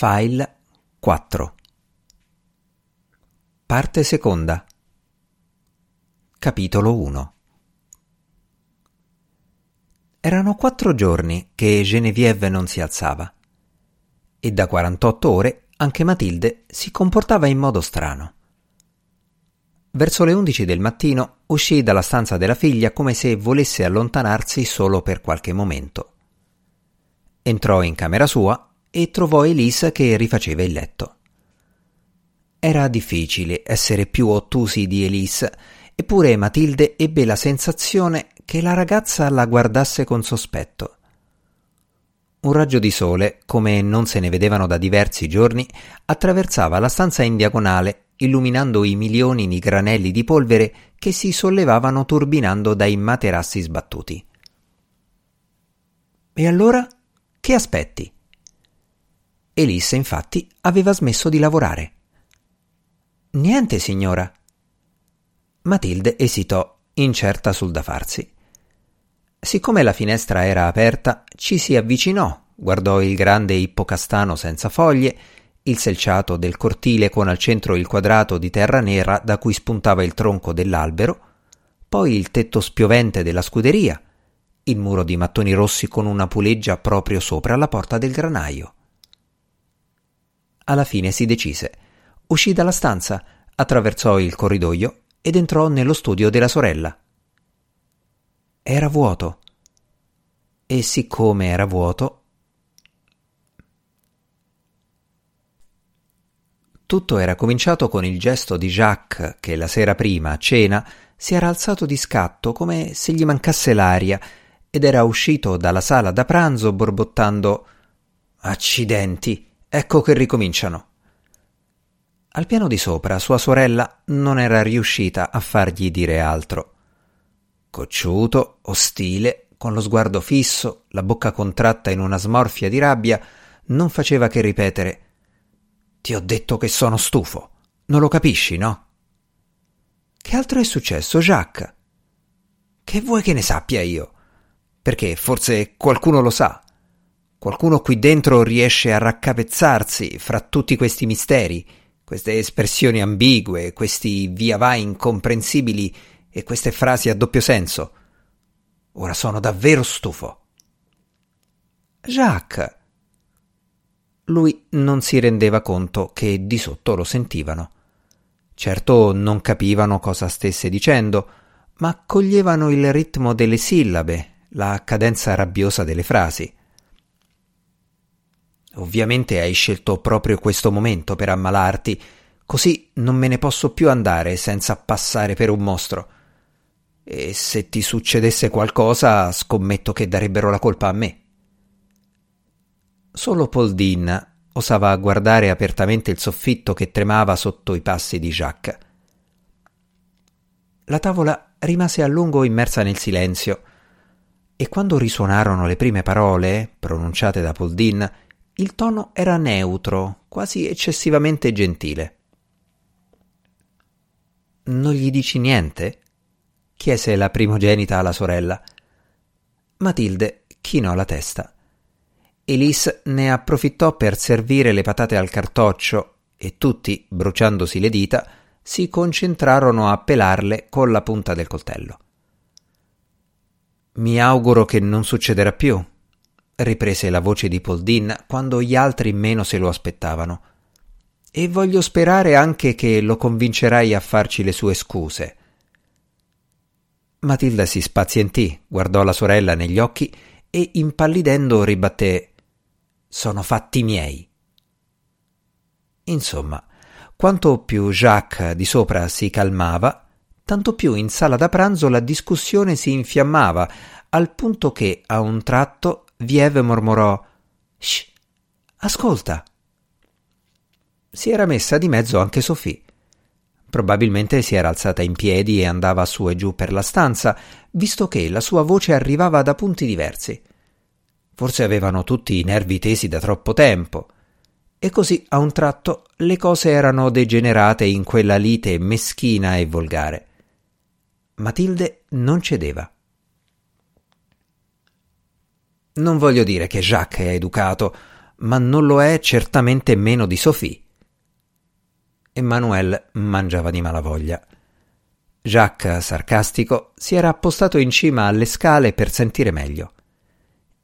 File 4 Parte seconda Capitolo 1 Erano quattro giorni che Genevieve non si alzava e da 48 ore anche Matilde si comportava in modo strano. Verso le undici del mattino uscì dalla stanza della figlia come se volesse allontanarsi solo per qualche momento. Entrò in camera sua e trovò Elisa che rifaceva il letto. Era difficile essere più ottusi di Elise, eppure Matilde ebbe la sensazione che la ragazza la guardasse con sospetto. Un raggio di sole, come non se ne vedevano da diversi giorni, attraversava la stanza in diagonale, illuminando i milioni di granelli di polvere che si sollevavano turbinando dai materassi sbattuti. E allora? Che aspetti? Elissa, infatti, aveva smesso di lavorare. Niente, signora. Matilde esitò, incerta sul da farsi. Siccome la finestra era aperta, ci si avvicinò, guardò il grande ippocastano senza foglie, il selciato del cortile con al centro il quadrato di terra nera da cui spuntava il tronco dell'albero, poi il tetto spiovente della scuderia, il muro di mattoni rossi con una puleggia proprio sopra la porta del granaio. Alla fine si decise. Uscì dalla stanza, attraversò il corridoio ed entrò nello studio della sorella. Era vuoto. E siccome era vuoto, Tutto era cominciato con il gesto di Jacques che la sera prima, a cena, si era alzato di scatto come se gli mancasse l'aria ed era uscito dalla sala da pranzo borbottando Accidenti, Ecco che ricominciano. Al piano di sopra sua sorella non era riuscita a fargli dire altro. Cocciuto, ostile, con lo sguardo fisso, la bocca contratta in una smorfia di rabbia, non faceva che ripetere Ti ho detto che sono stufo. Non lo capisci, no? Che altro è successo, Jacques? Che vuoi che ne sappia io? Perché forse qualcuno lo sa. Qualcuno qui dentro riesce a raccapezzarsi fra tutti questi misteri, queste espressioni ambigue, questi via vai incomprensibili e queste frasi a doppio senso. Ora sono davvero stufo. Jacques. Lui non si rendeva conto che di sotto lo sentivano. Certo non capivano cosa stesse dicendo, ma coglievano il ritmo delle sillabe, la cadenza rabbiosa delle frasi. Ovviamente hai scelto proprio questo momento per ammalarti, così non me ne posso più andare senza passare per un mostro. E se ti succedesse qualcosa, scommetto che darebbero la colpa a me. Solo Paul Dean osava guardare apertamente il soffitto che tremava sotto i passi di Jacques. La tavola rimase a lungo immersa nel silenzio, e quando risuonarono le prime parole, pronunciate da Paul Dean, il tono era neutro, quasi eccessivamente gentile. Non gli dici niente? chiese la primogenita alla sorella. Matilde chinò la testa. Elise ne approfittò per servire le patate al cartoccio e tutti, bruciandosi le dita, si concentrarono a pelarle con la punta del coltello. Mi auguro che non succederà più, riprese la voce di Poldin quando gli altri meno se lo aspettavano. E voglio sperare anche che lo convincerai a farci le sue scuse. Matilda si spazientì, guardò la sorella negli occhi e impallidendo ribatté Sono fatti miei. Insomma, quanto più Jacques di sopra si calmava, tanto più in sala da pranzo la discussione si infiammava, al punto che a un tratto Vieve mormorò Shh, ascolta. Si era messa di mezzo anche Sophie. Probabilmente si era alzata in piedi e andava su e giù per la stanza, visto che la sua voce arrivava da punti diversi. Forse avevano tutti i nervi tesi da troppo tempo. E così a un tratto le cose erano degenerate in quella lite meschina e volgare. Matilde non cedeva. Non voglio dire che Jacques è educato, ma non lo è certamente meno di Sophie. Emmanuel mangiava di malavoglia. Jacques, sarcastico, si era appostato in cima alle scale per sentire meglio.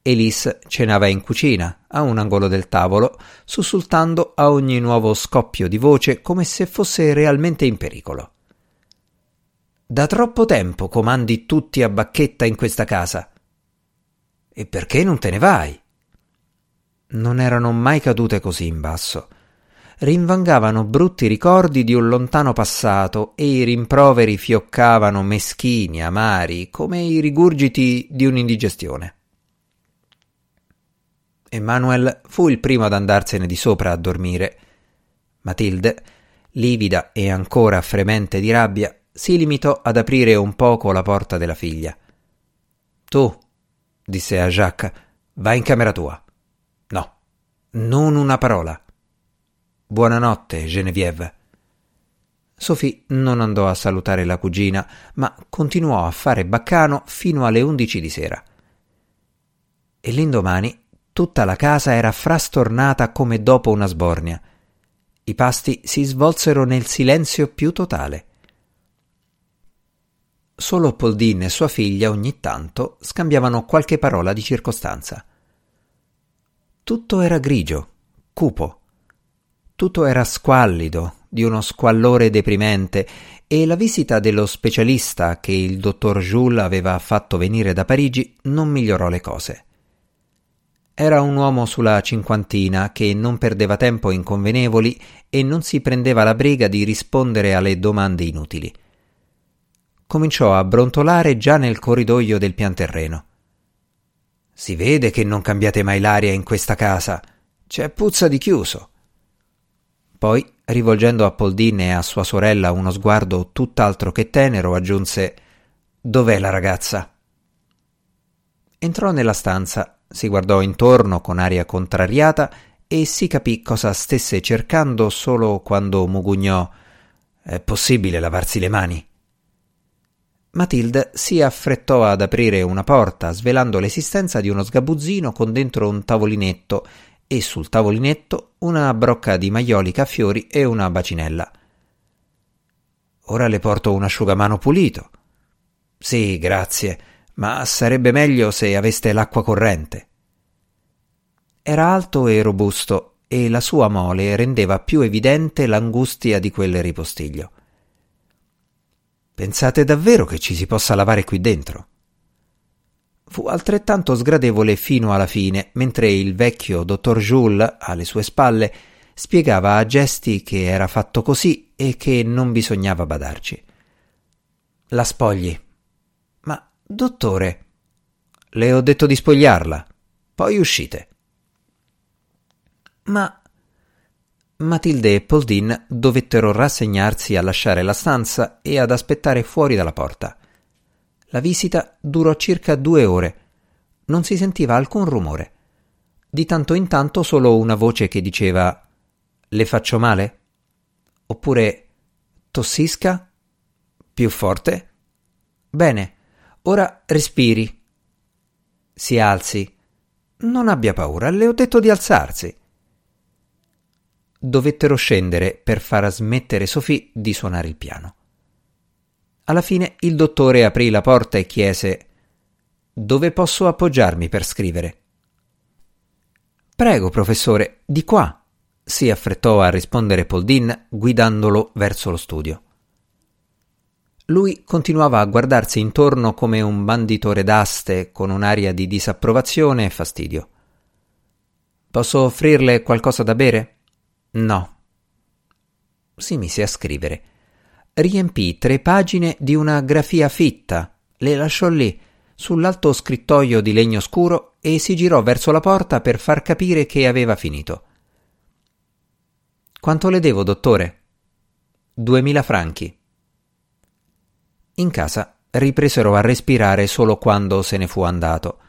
Elise cenava in cucina, a un angolo del tavolo, sussultando a ogni nuovo scoppio di voce come se fosse realmente in pericolo. Da troppo tempo comandi tutti a bacchetta in questa casa. E perché non te ne vai? Non erano mai cadute così in basso rinvangavano brutti ricordi di un lontano passato e i rimproveri fioccavano meschini, amari, come i rigurgiti di un'indigestione. Emmanuel fu il primo ad andarsene di sopra a dormire. Matilde, livida e ancora fremente di rabbia, si limitò ad aprire un poco la porta della figlia. Tu, disse a Jacques, vai in camera tua. No, non una parola. Buonanotte, Genevieve. Sophie non andò a salutare la cugina, ma continuò a fare baccano fino alle undici di sera. E l'indomani tutta la casa era frastornata come dopo una sbornia. I pasti si svolsero nel silenzio più totale. Solo Poldin e sua figlia ogni tanto scambiavano qualche parola di circostanza. Tutto era grigio, cupo tutto era squallido, di uno squallore deprimente, e la visita dello specialista che il dottor Jules aveva fatto venire da Parigi non migliorò le cose. Era un uomo sulla cinquantina che non perdeva tempo in convenevoli e non si prendeva la briga di rispondere alle domande inutili. Cominciò a brontolare già nel corridoio del pian terreno. Si vede che non cambiate mai l'aria in questa casa. C'è puzza di chiuso. Poi, rivolgendo a Poldin e a sua sorella uno sguardo tutt'altro che tenero, aggiunse Dov'è la ragazza? Entrò nella stanza, si guardò intorno con aria contrariata e si capì cosa stesse cercando solo quando mugugnò È possibile lavarsi le mani? Matilde si affrettò ad aprire una porta, svelando l'esistenza di uno sgabuzzino con dentro un tavolinetto e sul tavolinetto una brocca di maiolica a fiori e una bacinella. Ora le porto un asciugamano pulito. Sì, grazie, ma sarebbe meglio se aveste l'acqua corrente. Era alto e robusto e la sua mole rendeva più evidente l'angustia di quel ripostiglio. Pensate davvero che ci si possa lavare qui dentro? fu altrettanto sgradevole fino alla fine, mentre il vecchio dottor Jules, alle sue spalle, spiegava a gesti che era fatto così e che non bisognava badarci. La spogli. Ma, dottore, le ho detto di spogliarla. Poi uscite. Ma Matilde e Poldin dovettero rassegnarsi a lasciare la stanza e ad aspettare fuori dalla porta. La visita durò circa due ore. Non si sentiva alcun rumore. Di tanto in tanto solo una voce che diceva Le faccio male? Oppure Tossisca? Più forte? Bene, ora respiri. Si alzi. Non abbia paura, le ho detto di alzarsi. Dovettero scendere per far smettere Sophie di suonare il piano. Alla fine il dottore aprì la porta e chiese Dove posso appoggiarmi per scrivere? Prego, professore, di qua, si affrettò a rispondere Poldin guidandolo verso lo studio. Lui continuava a guardarsi intorno come un banditore d'aste con un'aria di disapprovazione e fastidio. Posso offrirle qualcosa da bere? No. Si mise a scrivere riempì tre pagine di una grafia fitta, le lasciò lì, sull'alto scrittoio di legno scuro e si girò verso la porta per far capire che aveva finito. Quanto le devo, dottore? Duemila franchi. In casa ripresero a respirare solo quando se ne fu andato.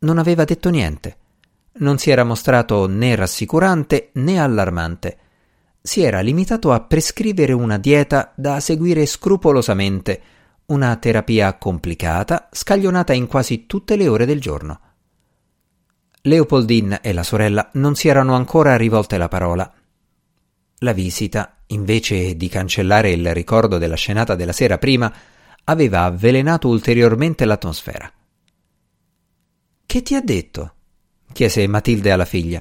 Non aveva detto niente. Non si era mostrato né rassicurante né allarmante si era limitato a prescrivere una dieta da seguire scrupolosamente, una terapia complicata, scaglionata in quasi tutte le ore del giorno. Leopoldine e la sorella non si erano ancora rivolte la parola. La visita, invece di cancellare il ricordo della scenata della sera prima, aveva avvelenato ulteriormente l'atmosfera. Che ti ha detto? Chiese Matilde alla figlia.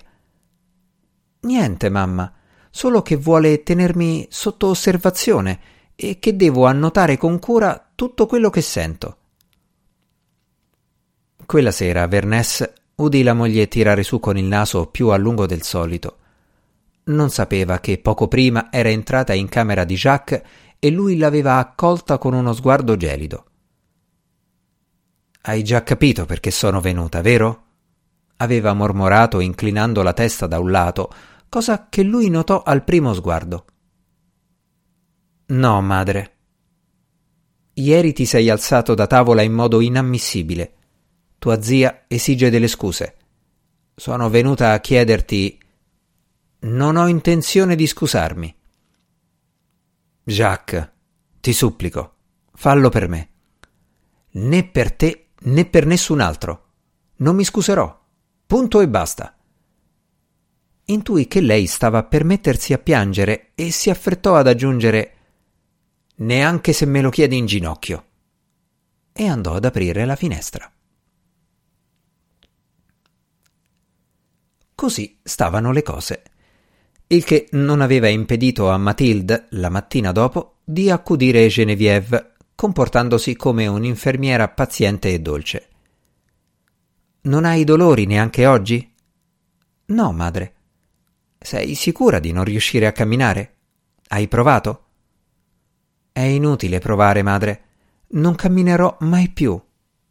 Niente, mamma, solo che vuole tenermi sotto osservazione e che devo annotare con cura tutto quello che sento. Quella sera Vernès udì la moglie tirare su con il naso più a lungo del solito. Non sapeva che poco prima era entrata in camera di Jacques e lui l'aveva accolta con uno sguardo gelido. Hai già capito perché sono venuta, vero? Aveva mormorato inclinando la testa da un lato, cosa che lui notò al primo sguardo. No, madre. Ieri ti sei alzato da tavola in modo inammissibile. Tua zia esige delle scuse. Sono venuta a chiederti. Non ho intenzione di scusarmi. Jacques, ti supplico, fallo per me. Né per te né per nessun altro. Non mi scuserò. Punto e basta. Intui che lei stava per mettersi a piangere e si affrettò ad aggiungere Neanche se me lo chiedi in ginocchio. E andò ad aprire la finestra. Così stavano le cose, il che non aveva impedito a Mathilde, la mattina dopo, di accudire Geneviève, comportandosi come un'infermiera paziente e dolce. Non hai dolori neanche oggi? No, madre. Sei sicura di non riuscire a camminare? Hai provato? È inutile provare, madre. Non camminerò mai più.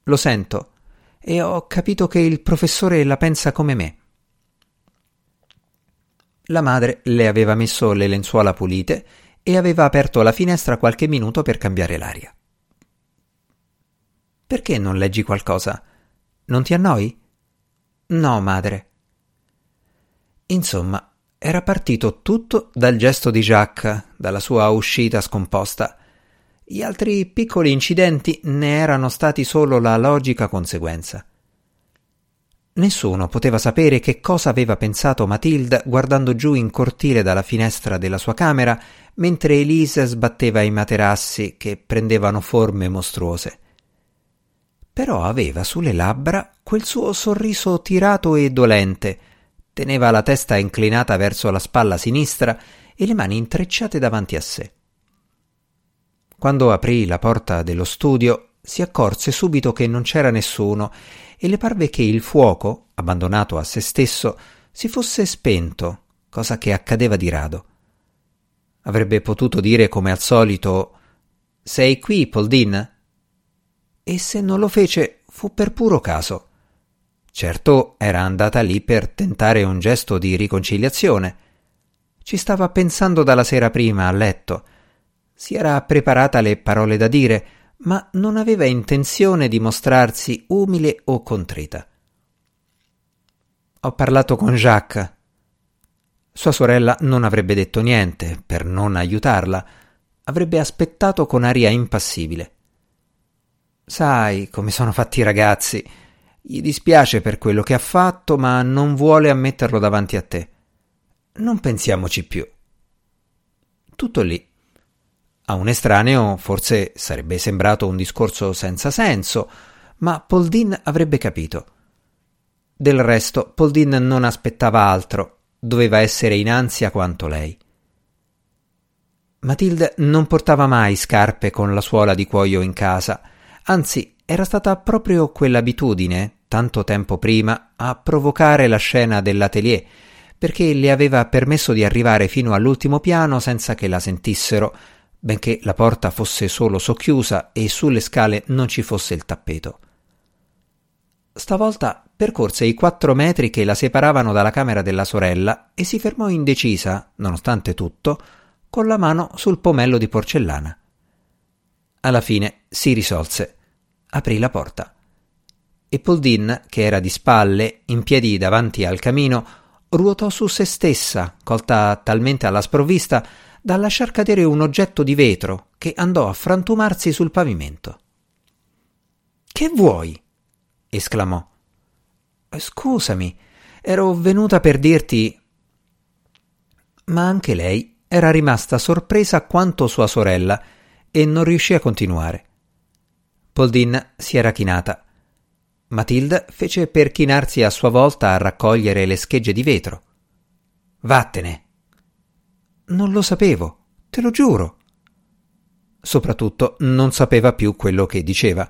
Lo sento. E ho capito che il professore la pensa come me. La madre le aveva messo le lenzuola pulite e aveva aperto la finestra qualche minuto per cambiare l'aria. Perché non leggi qualcosa? Non ti annoi? No, madre. Insomma, era partito tutto dal gesto di Jacques, dalla sua uscita scomposta. Gli altri piccoli incidenti ne erano stati solo la logica conseguenza. Nessuno poteva sapere che cosa aveva pensato Matilda guardando giù in cortile dalla finestra della sua camera mentre Elise sbatteva i materassi che prendevano forme mostruose però aveva sulle labbra quel suo sorriso tirato e dolente, teneva la testa inclinata verso la spalla sinistra e le mani intrecciate davanti a sé. Quando aprì la porta dello studio, si accorse subito che non c'era nessuno e le parve che il fuoco, abbandonato a se stesso, si fosse spento, cosa che accadeva di rado. Avrebbe potuto dire come al solito Sei qui, Poldin? E se non lo fece fu per puro caso. Certo era andata lì per tentare un gesto di riconciliazione. Ci stava pensando dalla sera prima a letto. Si era preparata le parole da dire, ma non aveva intenzione di mostrarsi umile o contrita. Ho parlato con Jacques. Sua sorella non avrebbe detto niente per non aiutarla, avrebbe aspettato con aria impassibile. Sai come sono fatti i ragazzi. Gli dispiace per quello che ha fatto, ma non vuole ammetterlo davanti a te. Non pensiamoci più. Tutto lì. A un estraneo forse sarebbe sembrato un discorso senza senso, ma Poldin avrebbe capito. Del resto, Poldin non aspettava altro, doveva essere in ansia quanto lei. Matilde non portava mai scarpe con la suola di cuoio in casa, Anzi, era stata proprio quell'abitudine, tanto tempo prima, a provocare la scena dell'atelier, perché le aveva permesso di arrivare fino all'ultimo piano senza che la sentissero, benché la porta fosse solo socchiusa e sulle scale non ci fosse il tappeto. Stavolta percorse i quattro metri che la separavano dalla camera della sorella e si fermò indecisa, nonostante tutto, con la mano sul pomello di porcellana. Alla fine si risolse. Aprì la porta. E Poldin, che era di spalle, in piedi davanti al camino, ruotò su se stessa, colta talmente alla sprovvista da lasciar cadere un oggetto di vetro che andò a frantumarsi sul pavimento. Che vuoi? esclamò. Scusami, ero venuta per dirti. Ma anche lei era rimasta sorpresa quanto sua sorella e non riuscì a continuare. Poldin si era chinata. Matilda fece per chinarsi a sua volta a raccogliere le schegge di vetro. Vattene. Non lo sapevo, te lo giuro. Soprattutto non sapeva più quello che diceva.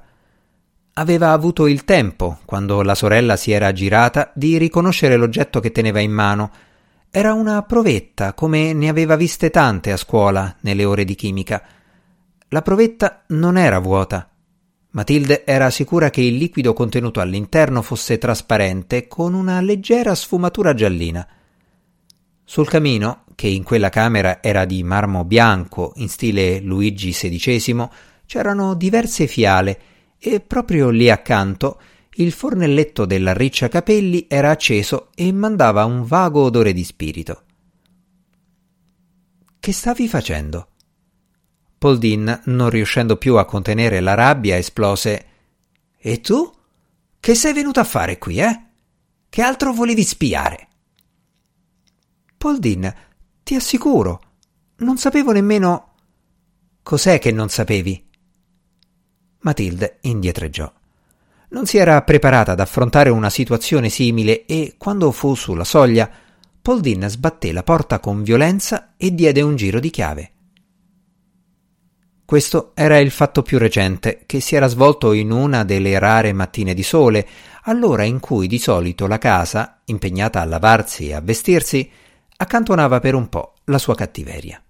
Aveva avuto il tempo, quando la sorella si era girata, di riconoscere l'oggetto che teneva in mano. Era una provetta, come ne aveva viste tante a scuola, nelle ore di chimica. La provetta non era vuota. Matilde era sicura che il liquido contenuto all'interno fosse trasparente, con una leggera sfumatura giallina. Sul camino, che in quella camera era di marmo bianco in stile Luigi XVI, c'erano diverse fiale e proprio lì accanto il fornelletto della riccia capelli era acceso e mandava un vago odore di spirito. Che stavi facendo? Poldin, non riuscendo più a contenere la rabbia, esplose E tu? Che sei venuto a fare qui, eh? Che altro volevi spiare? Poldin, ti assicuro, non sapevo nemmeno. Cos'è che non sapevi? Matilde indietreggiò. Non si era preparata ad affrontare una situazione simile e, quando fu sulla soglia, Poldin sbatté la porta con violenza e diede un giro di chiave. Questo era il fatto più recente, che si era svolto in una delle rare mattine di sole, all'ora in cui di solito la casa, impegnata a lavarsi e a vestirsi, accantonava per un po' la sua cattiveria.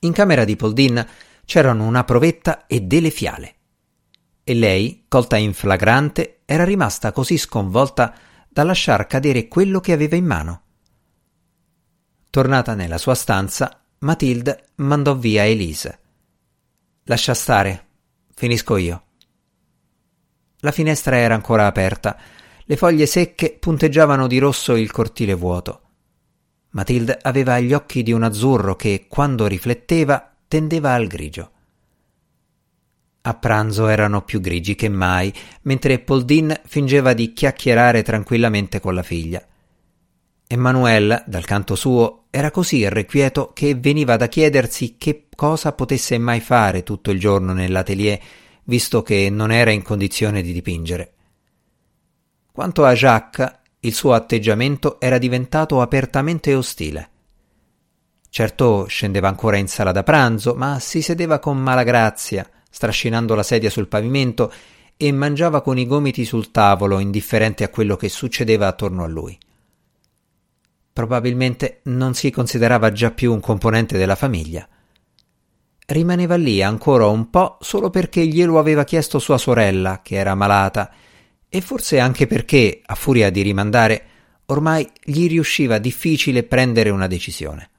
In camera di Poldin c'erano una provetta e delle fiale. E lei, colta in flagrante, era rimasta così sconvolta da lasciar cadere quello che aveva in mano. Tornata nella sua stanza, Matilde mandò via Elise. Lascia stare, finisco io. La finestra era ancora aperta, le foglie secche punteggiavano di rosso il cortile vuoto. Matilde aveva gli occhi di un azzurro che, quando rifletteva, tendeva al grigio. A pranzo erano più grigi che mai, mentre Poldin fingeva di chiacchierare tranquillamente con la figlia. Emanuele, dal canto suo, era così irrequieto che veniva da chiedersi che cosa potesse mai fare tutto il giorno nell'atelier, visto che non era in condizione di dipingere. Quanto a Jacques, il suo atteggiamento era diventato apertamente ostile. Certo scendeva ancora in sala da pranzo, ma si sedeva con mala grazia, strascinando la sedia sul pavimento e mangiava con i gomiti sul tavolo, indifferente a quello che succedeva attorno a lui. Probabilmente non si considerava già più un componente della famiglia. Rimaneva lì ancora un po' solo perché glielo aveva chiesto sua sorella, che era malata, e forse anche perché, a furia di rimandare, ormai gli riusciva difficile prendere una decisione.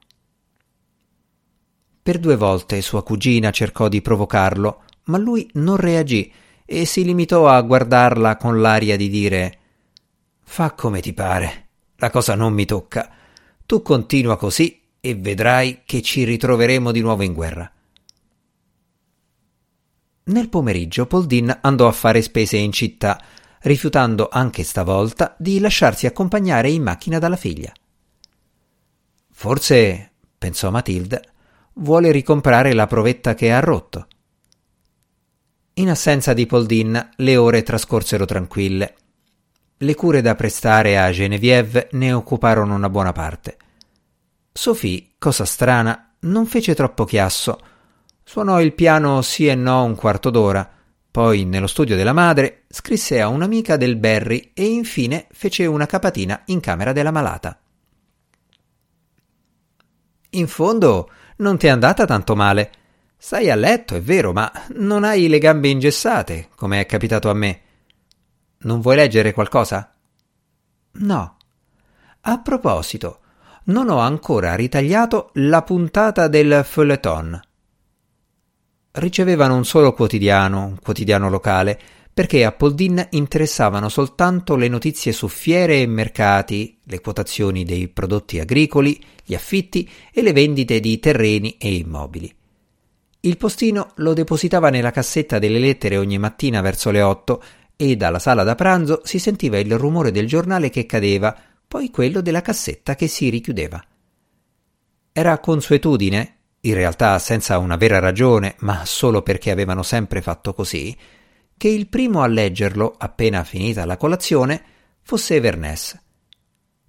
Per due volte sua cugina cercò di provocarlo, ma lui non reagì e si limitò a guardarla con l'aria di dire Fa come ti pare, la cosa non mi tocca. Tu continua così e vedrai che ci ritroveremo di nuovo in guerra. Nel pomeriggio Poldin andò a fare spese in città, rifiutando anche stavolta di lasciarsi accompagnare in macchina dalla figlia. Forse, pensò Matilda, vuole ricomprare la provetta che ha rotto. In assenza di Poldin le ore trascorsero tranquille. Le cure da prestare a Genevieve ne occuparono una buona parte. Sophie, cosa strana, non fece troppo chiasso. Suonò il piano sì e no un quarto d'ora, poi nello studio della madre scrisse a un'amica del Berry e infine fece una capatina in camera della malata. In fondo non ti è andata tanto male. Stai a letto, è vero, ma non hai le gambe ingessate, come è capitato a me. Non vuoi leggere qualcosa? No. A proposito, non ho ancora ritagliato la puntata del feuilleton. Ricevevano un solo quotidiano, un quotidiano locale, perché a Poldin interessavano soltanto le notizie su fiere e mercati, le quotazioni dei prodotti agricoli, gli affitti e le vendite di terreni e immobili. Il postino lo depositava nella cassetta delle lettere ogni mattina verso le otto e dalla sala da pranzo si sentiva il rumore del giornale che cadeva, poi quello della cassetta che si richiudeva. Era consuetudine, in realtà senza una vera ragione, ma solo perché avevano sempre fatto così, che il primo a leggerlo, appena finita la colazione, fosse Ernest.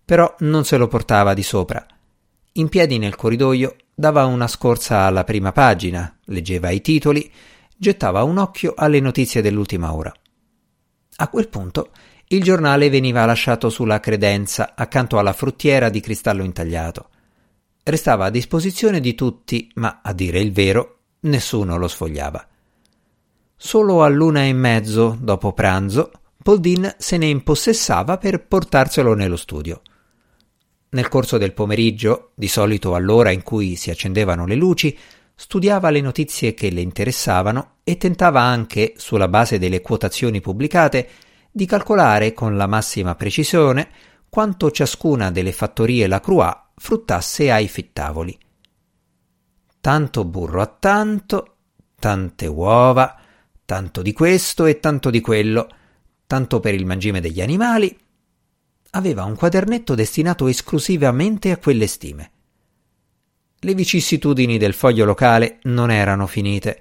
Però non se lo portava di sopra. In piedi nel corridoio dava una scorsa alla prima pagina, leggeva i titoli, gettava un occhio alle notizie dell'ultima ora. A quel punto il giornale veniva lasciato sulla credenza accanto alla fruttiera di cristallo intagliato. Restava a disposizione di tutti, ma a dire il vero, nessuno lo sfogliava. Solo all'una e mezzo, dopo pranzo, Poldin se ne impossessava per portarselo nello studio. Nel corso del pomeriggio, di solito all'ora in cui si accendevano le luci, studiava le notizie che le interessavano e tentava anche, sulla base delle quotazioni pubblicate, di calcolare con la massima precisione quanto ciascuna delle fattorie Lacroix fruttasse ai fittavoli. Tanto burro a tanto, tante uova, tanto di questo e tanto di quello, tanto per il mangime degli animali. Aveva un quadernetto destinato esclusivamente a quelle stime. Le vicissitudini del foglio locale non erano finite.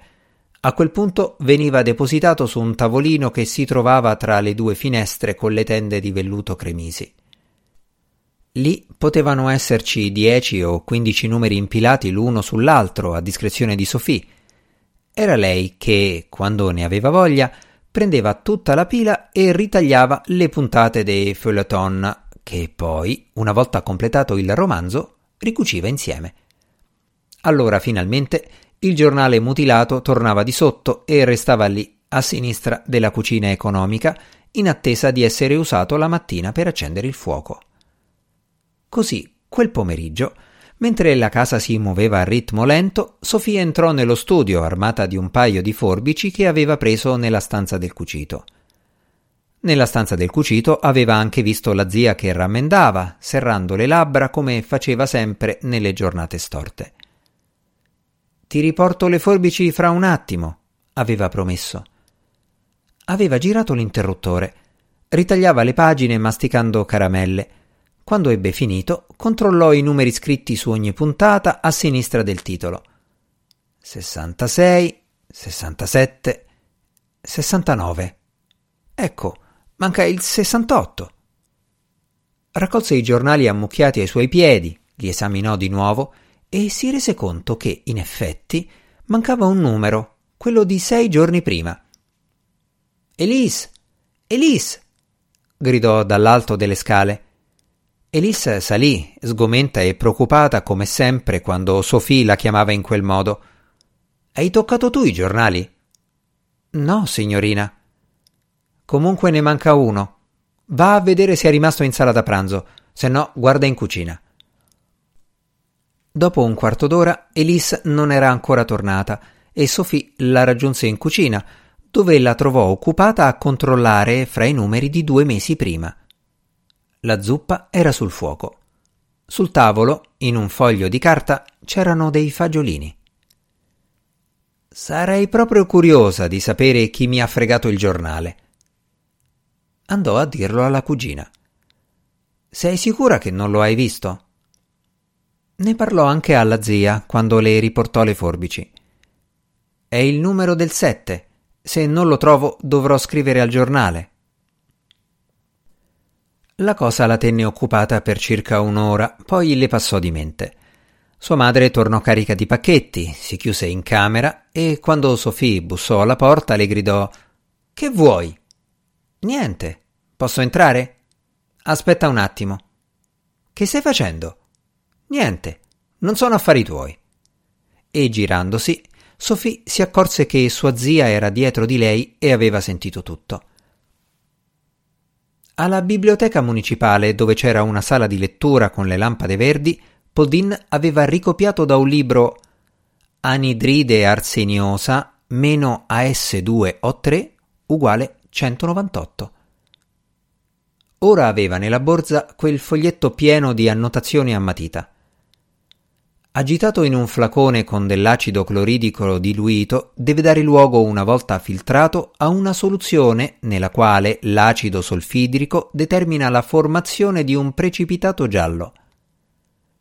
A quel punto veniva depositato su un tavolino che si trovava tra le due finestre con le tende di velluto cremisi. Lì potevano esserci dieci o quindici numeri impilati l'uno sull'altro a discrezione di Sophie. Era lei che, quando ne aveva voglia, prendeva tutta la pila e ritagliava le puntate dei feuilleton che poi, una volta completato il romanzo, ricuciva insieme. Allora finalmente il giornale mutilato tornava di sotto e restava lì, a sinistra della cucina economica, in attesa di essere usato la mattina per accendere il fuoco. Così, quel pomeriggio, mentre la casa si muoveva a ritmo lento, Sofia entrò nello studio armata di un paio di forbici che aveva preso nella stanza del cucito. Nella stanza del cucito aveva anche visto la zia che rammendava, serrando le labbra come faceva sempre nelle giornate storte. Ti riporto le forbici fra un attimo, aveva promesso. Aveva girato l'interruttore, ritagliava le pagine masticando caramelle. Quando ebbe finito, controllò i numeri scritti su ogni puntata a sinistra del titolo. 66, 67, 69. Ecco, manca il 68. Raccolse i giornali ammucchiati ai suoi piedi, li esaminò di nuovo e si rese conto che, in effetti, mancava un numero, quello di sei giorni prima. Elise! Elise! gridò dall'alto delle scale. Elise salì, sgomenta e preoccupata come sempre quando Sophie la chiamava in quel modo. Hai toccato tu i giornali? No, signorina. Comunque ne manca uno. Va a vedere se è rimasto in sala da pranzo, se no guarda in cucina. Dopo un quarto d'ora Elise non era ancora tornata e Sophie la raggiunse in cucina, dove la trovò occupata a controllare fra i numeri di due mesi prima. La zuppa era sul fuoco. Sul tavolo, in un foglio di carta, c'erano dei fagiolini. Sarei proprio curiosa di sapere chi mi ha fregato il giornale. Andò a dirlo alla cugina. Sei sicura che non lo hai visto? Ne parlò anche alla zia quando le riportò le forbici. È il numero del sette. Se non lo trovo dovrò scrivere al giornale. La cosa la tenne occupata per circa un'ora, poi le passò di mente. Sua madre tornò carica di pacchetti, si chiuse in camera e quando Sophie bussò alla porta le gridò Che vuoi? Niente. Posso entrare? Aspetta un attimo. Che stai facendo? Niente, non sono affari tuoi. E girandosi, Sophie si accorse che sua zia era dietro di lei e aveva sentito tutto. Alla biblioteca municipale, dove c'era una sala di lettura con le lampade verdi, Podin aveva ricopiato da un libro Anidride arseniosa meno AS2O3 uguale 198. Ora aveva nella borsa quel foglietto pieno di annotazioni a matita. Agitato in un flacone con dell'acido cloridico diluito, deve dare luogo, una volta filtrato, a una soluzione nella quale l'acido solfidrico determina la formazione di un precipitato giallo.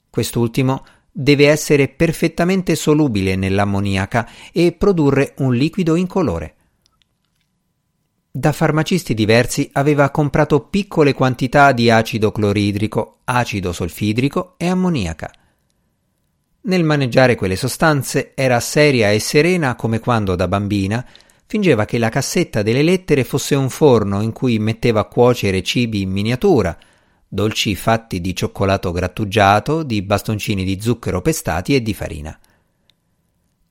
Quest'ultimo deve essere perfettamente solubile nell'ammoniaca e produrre un liquido incolore. Da farmacisti diversi aveva comprato piccole quantità di acido cloridrico, acido solfidrico e ammoniaca. Nel maneggiare quelle sostanze era seria e serena come quando da bambina fingeva che la cassetta delle lettere fosse un forno in cui metteva a cuocere cibi in miniatura, dolci fatti di cioccolato grattugiato, di bastoncini di zucchero pestati e di farina.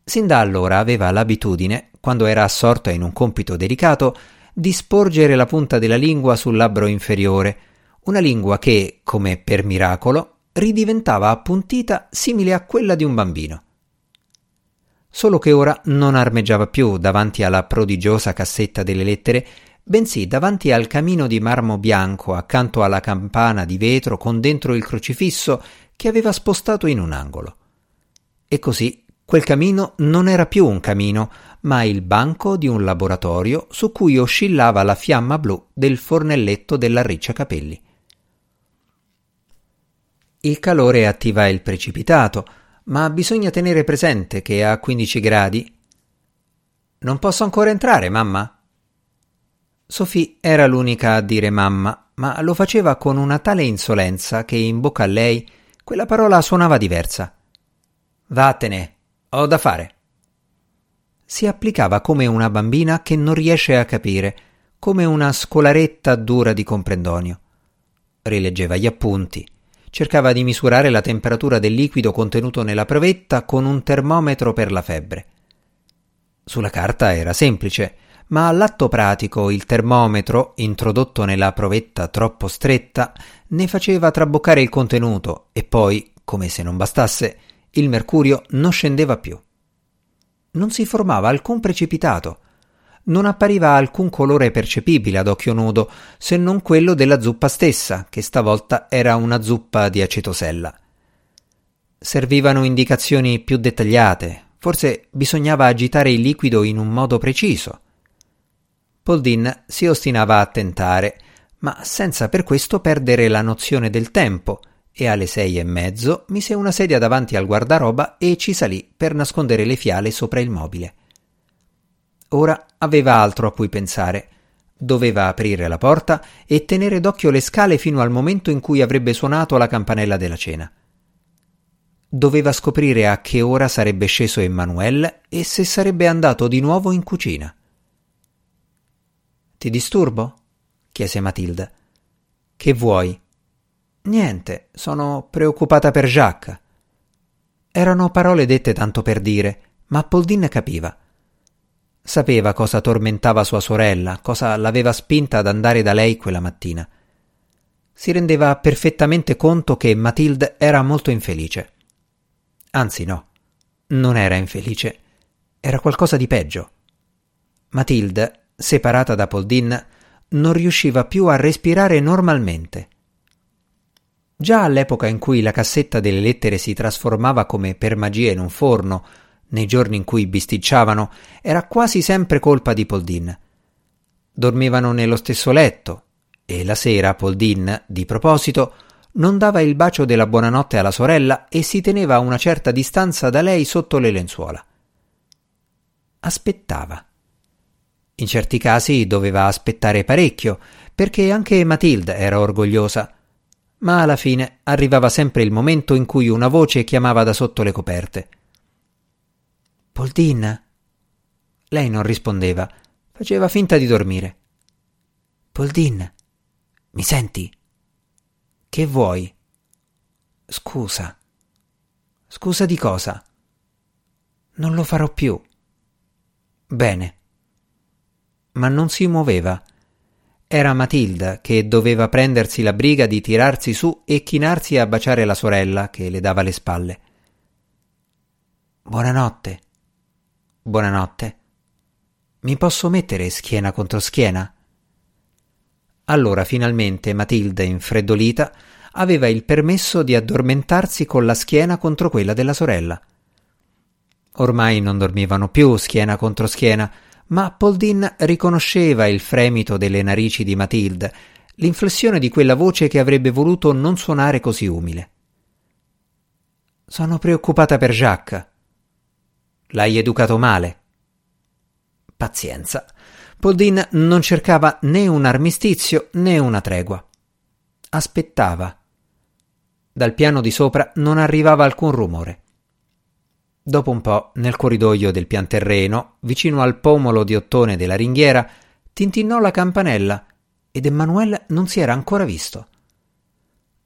Sin da allora aveva l'abitudine, quando era assorta in un compito delicato, di sporgere la punta della lingua sul labbro inferiore, una lingua che, come per miracolo, ridiventava appuntita simile a quella di un bambino. Solo che ora non armeggiava più davanti alla prodigiosa cassetta delle lettere, bensì davanti al camino di marmo bianco accanto alla campana di vetro con dentro il crocifisso che aveva spostato in un angolo. E così quel camino non era più un camino, ma il banco di un laboratorio su cui oscillava la fiamma blu del fornelletto della riccia capelli. Il calore attiva il precipitato, ma bisogna tenere presente che a 15 gradi. Non posso ancora entrare, mamma? Sophie era l'unica a dire mamma, ma lo faceva con una tale insolenza che in bocca a lei quella parola suonava diversa. Vattene, ho da fare. Si applicava come una bambina che non riesce a capire, come una scolaretta dura di comprendonio. Rileggeva gli appunti, cercava di misurare la temperatura del liquido contenuto nella provetta con un termometro per la febbre. Sulla carta era semplice, ma all'atto pratico il termometro, introdotto nella provetta troppo stretta, ne faceva traboccare il contenuto e poi, come se non bastasse, il mercurio non scendeva più. Non si formava alcun precipitato, non appariva alcun colore percepibile ad occhio nudo, se non quello della zuppa stessa, che stavolta era una zuppa di acetosella. Servivano indicazioni più dettagliate, forse bisognava agitare il liquido in un modo preciso. Poldin si ostinava a tentare, ma senza per questo perdere la nozione del tempo, e alle sei e mezzo mise una sedia davanti al guardaroba e ci salì per nascondere le fiale sopra il mobile. Ora aveva altro a cui pensare. Doveva aprire la porta e tenere d'occhio le scale fino al momento in cui avrebbe suonato la campanella della cena. Doveva scoprire a che ora sarebbe sceso Emmanuel e se sarebbe andato di nuovo in cucina. Ti disturbo? chiese Matilda. Che vuoi? Niente, sono preoccupata per Jacques. Erano parole dette tanto per dire, ma Poldin capiva. Sapeva cosa tormentava sua sorella, cosa l'aveva spinta ad andare da lei quella mattina. Si rendeva perfettamente conto che Matilde era molto infelice. Anzi no, non era infelice, era qualcosa di peggio. Matilde, separata da Poldin, non riusciva più a respirare normalmente. Già all'epoca in cui la cassetta delle lettere si trasformava come per magia in un forno, nei giorni in cui bisticciavano, era quasi sempre colpa di Poldin. Dormivano nello stesso letto e la sera Poldin, di proposito, non dava il bacio della buonanotte alla sorella e si teneva a una certa distanza da lei sotto le lenzuola. Aspettava. In certi casi doveva aspettare parecchio, perché anche Matilda era orgogliosa, ma alla fine arrivava sempre il momento in cui una voce chiamava da sotto le coperte. Poldin? Lei non rispondeva, faceva finta di dormire. Poldin, mi senti? Che vuoi? Scusa. Scusa di cosa? Non lo farò più. Bene. Ma non si muoveva. Era Matilda che doveva prendersi la briga di tirarsi su e chinarsi a baciare la sorella che le dava le spalle. Buonanotte. Buonanotte. Mi posso mettere schiena contro schiena? Allora finalmente Matilde, infreddolita, aveva il permesso di addormentarsi con la schiena contro quella della sorella. Ormai non dormivano più schiena contro schiena, ma Poldin riconosceva il fremito delle narici di Matilde, l'inflessione di quella voce che avrebbe voluto non suonare così umile. Sono preoccupata per Jacques. L'hai educato male. Pazienza. Poldin non cercava né un armistizio né una tregua. Aspettava. Dal piano di sopra non arrivava alcun rumore. Dopo un po', nel corridoio del pian terreno, vicino al pomolo di ottone della ringhiera, tintinnò la campanella ed Emanuele non si era ancora visto.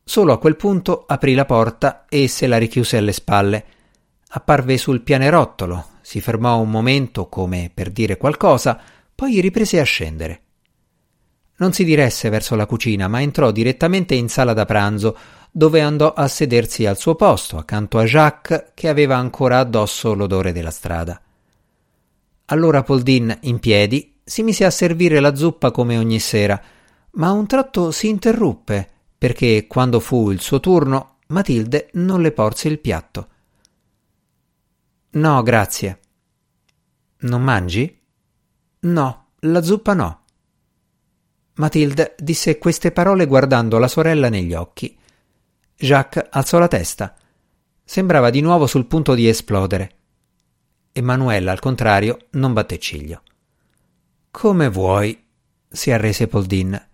Solo a quel punto aprì la porta e se la richiuse alle spalle. Apparve sul pianerottolo, si fermò un momento come per dire qualcosa, poi riprese a scendere. Non si diresse verso la cucina, ma entrò direttamente in sala da pranzo, dove andò a sedersi al suo posto, accanto a Jacques, che aveva ancora addosso l'odore della strada. Allora Poldin, in piedi, si mise a servire la zuppa come ogni sera, ma a un tratto si interruppe, perché quando fu il suo turno, Matilde non le porse il piatto. No, grazie. Non mangi? No, la zuppa no. Matilde disse queste parole guardando la sorella negli occhi. Jacques alzò la testa. Sembrava di nuovo sul punto di esplodere. Emanuela, al contrario, non batté ciglio. Come vuoi, si arrese Poldin.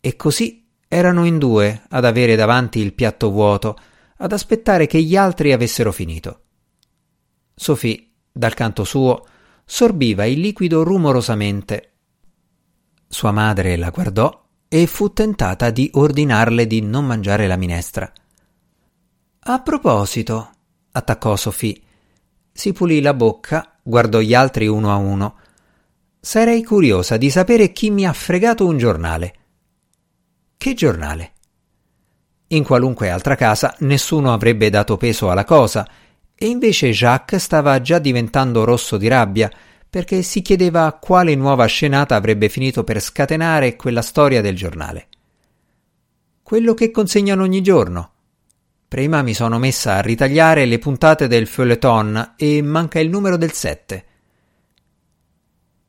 E così erano in due ad avere davanti il piatto vuoto, ad aspettare che gli altri avessero finito. Sophie, dal canto suo, sorbiva il liquido rumorosamente. Sua madre la guardò e fu tentata di ordinarle di non mangiare la minestra. A proposito, attaccò Sophie. Si pulì la bocca, guardò gli altri uno a uno. Sarei curiosa di sapere chi mi ha fregato un giornale. Che giornale? In qualunque altra casa nessuno avrebbe dato peso alla cosa, e invece Jacques stava già diventando rosso di rabbia perché si chiedeva quale nuova scenata avrebbe finito per scatenare quella storia del giornale. Quello che consegnano ogni giorno. Prima mi sono messa a ritagliare le puntate del feuilleton e manca il numero del 7.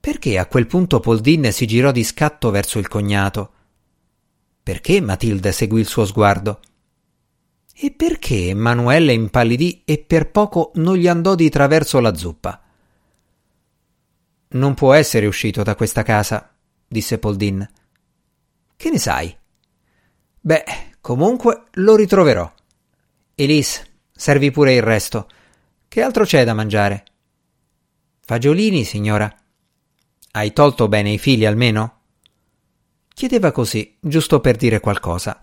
Perché a quel punto Poldin si girò di scatto verso il cognato? Perché Matilde seguì il suo sguardo? E perché Emanuele impallidì e per poco non gli andò di traverso la zuppa? Non può essere uscito da questa casa, disse Poldin. Che ne sai? Beh, comunque lo ritroverò. Elise, servi pure il resto. Che altro c'è da mangiare? Fagiolini, signora. Hai tolto bene i fili almeno? Chiedeva così, giusto per dire qualcosa.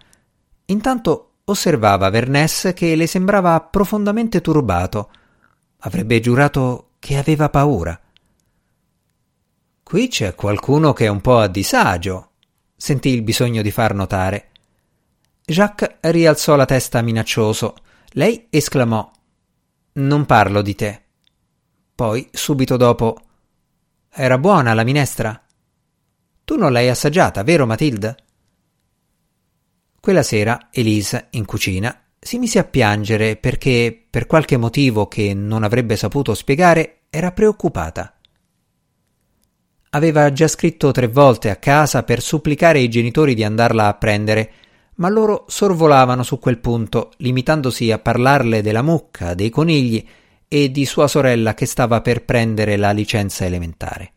Intanto osservava Vernès che le sembrava profondamente turbato. Avrebbe giurato che aveva paura. Qui c'è qualcuno che è un po' a disagio, sentì il bisogno di far notare. Jacques rialzò la testa minaccioso. Lei esclamò: Non parlo di te. Poi, subito dopo: Era buona la minestra? Tu non l'hai assaggiata, vero Matilde? Quella sera Elise, in cucina, si mise a piangere perché, per qualche motivo che non avrebbe saputo spiegare, era preoccupata. Aveva già scritto tre volte a casa per supplicare i genitori di andarla a prendere, ma loro sorvolavano su quel punto, limitandosi a parlarle della mucca, dei conigli e di sua sorella che stava per prendere la licenza elementare.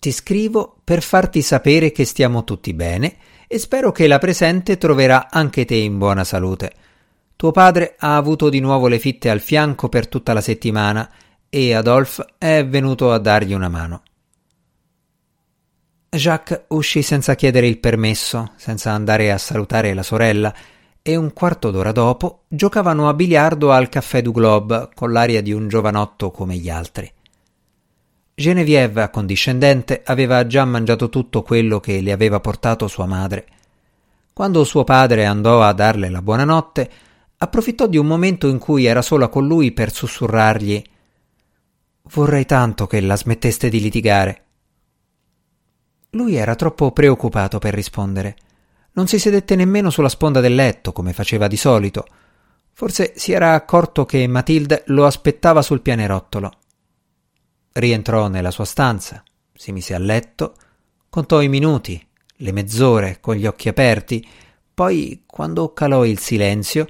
Ti scrivo per farti sapere che stiamo tutti bene e spero che la presente troverà anche te in buona salute. Tuo padre ha avuto di nuovo le fitte al fianco per tutta la settimana e Adolphe è venuto a dargli una mano. Jacques uscì senza chiedere il permesso, senza andare a salutare la sorella, e un quarto d'ora dopo giocavano a biliardo al caffè du Globe con l'aria di un giovanotto come gli altri. Genevieve, accondiscendente, aveva già mangiato tutto quello che le aveva portato sua madre. Quando suo padre andò a darle la buonanotte, approfittò di un momento in cui era sola con lui per sussurrargli Vorrei tanto che la smetteste di litigare. Lui era troppo preoccupato per rispondere. Non si sedette nemmeno sulla sponda del letto, come faceva di solito. Forse si era accorto che Matilde lo aspettava sul pianerottolo. Rientrò nella sua stanza, si mise a letto, contò i minuti, le mezz'ore con gli occhi aperti, poi, quando calò il silenzio,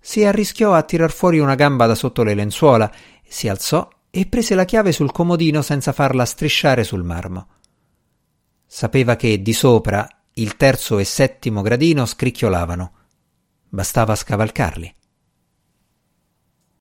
si arrischiò a tirar fuori una gamba da sotto le lenzuola, si alzò e prese la chiave sul comodino senza farla strisciare sul marmo. Sapeva che di sopra il terzo e settimo gradino scricchiolavano. Bastava scavalcarli.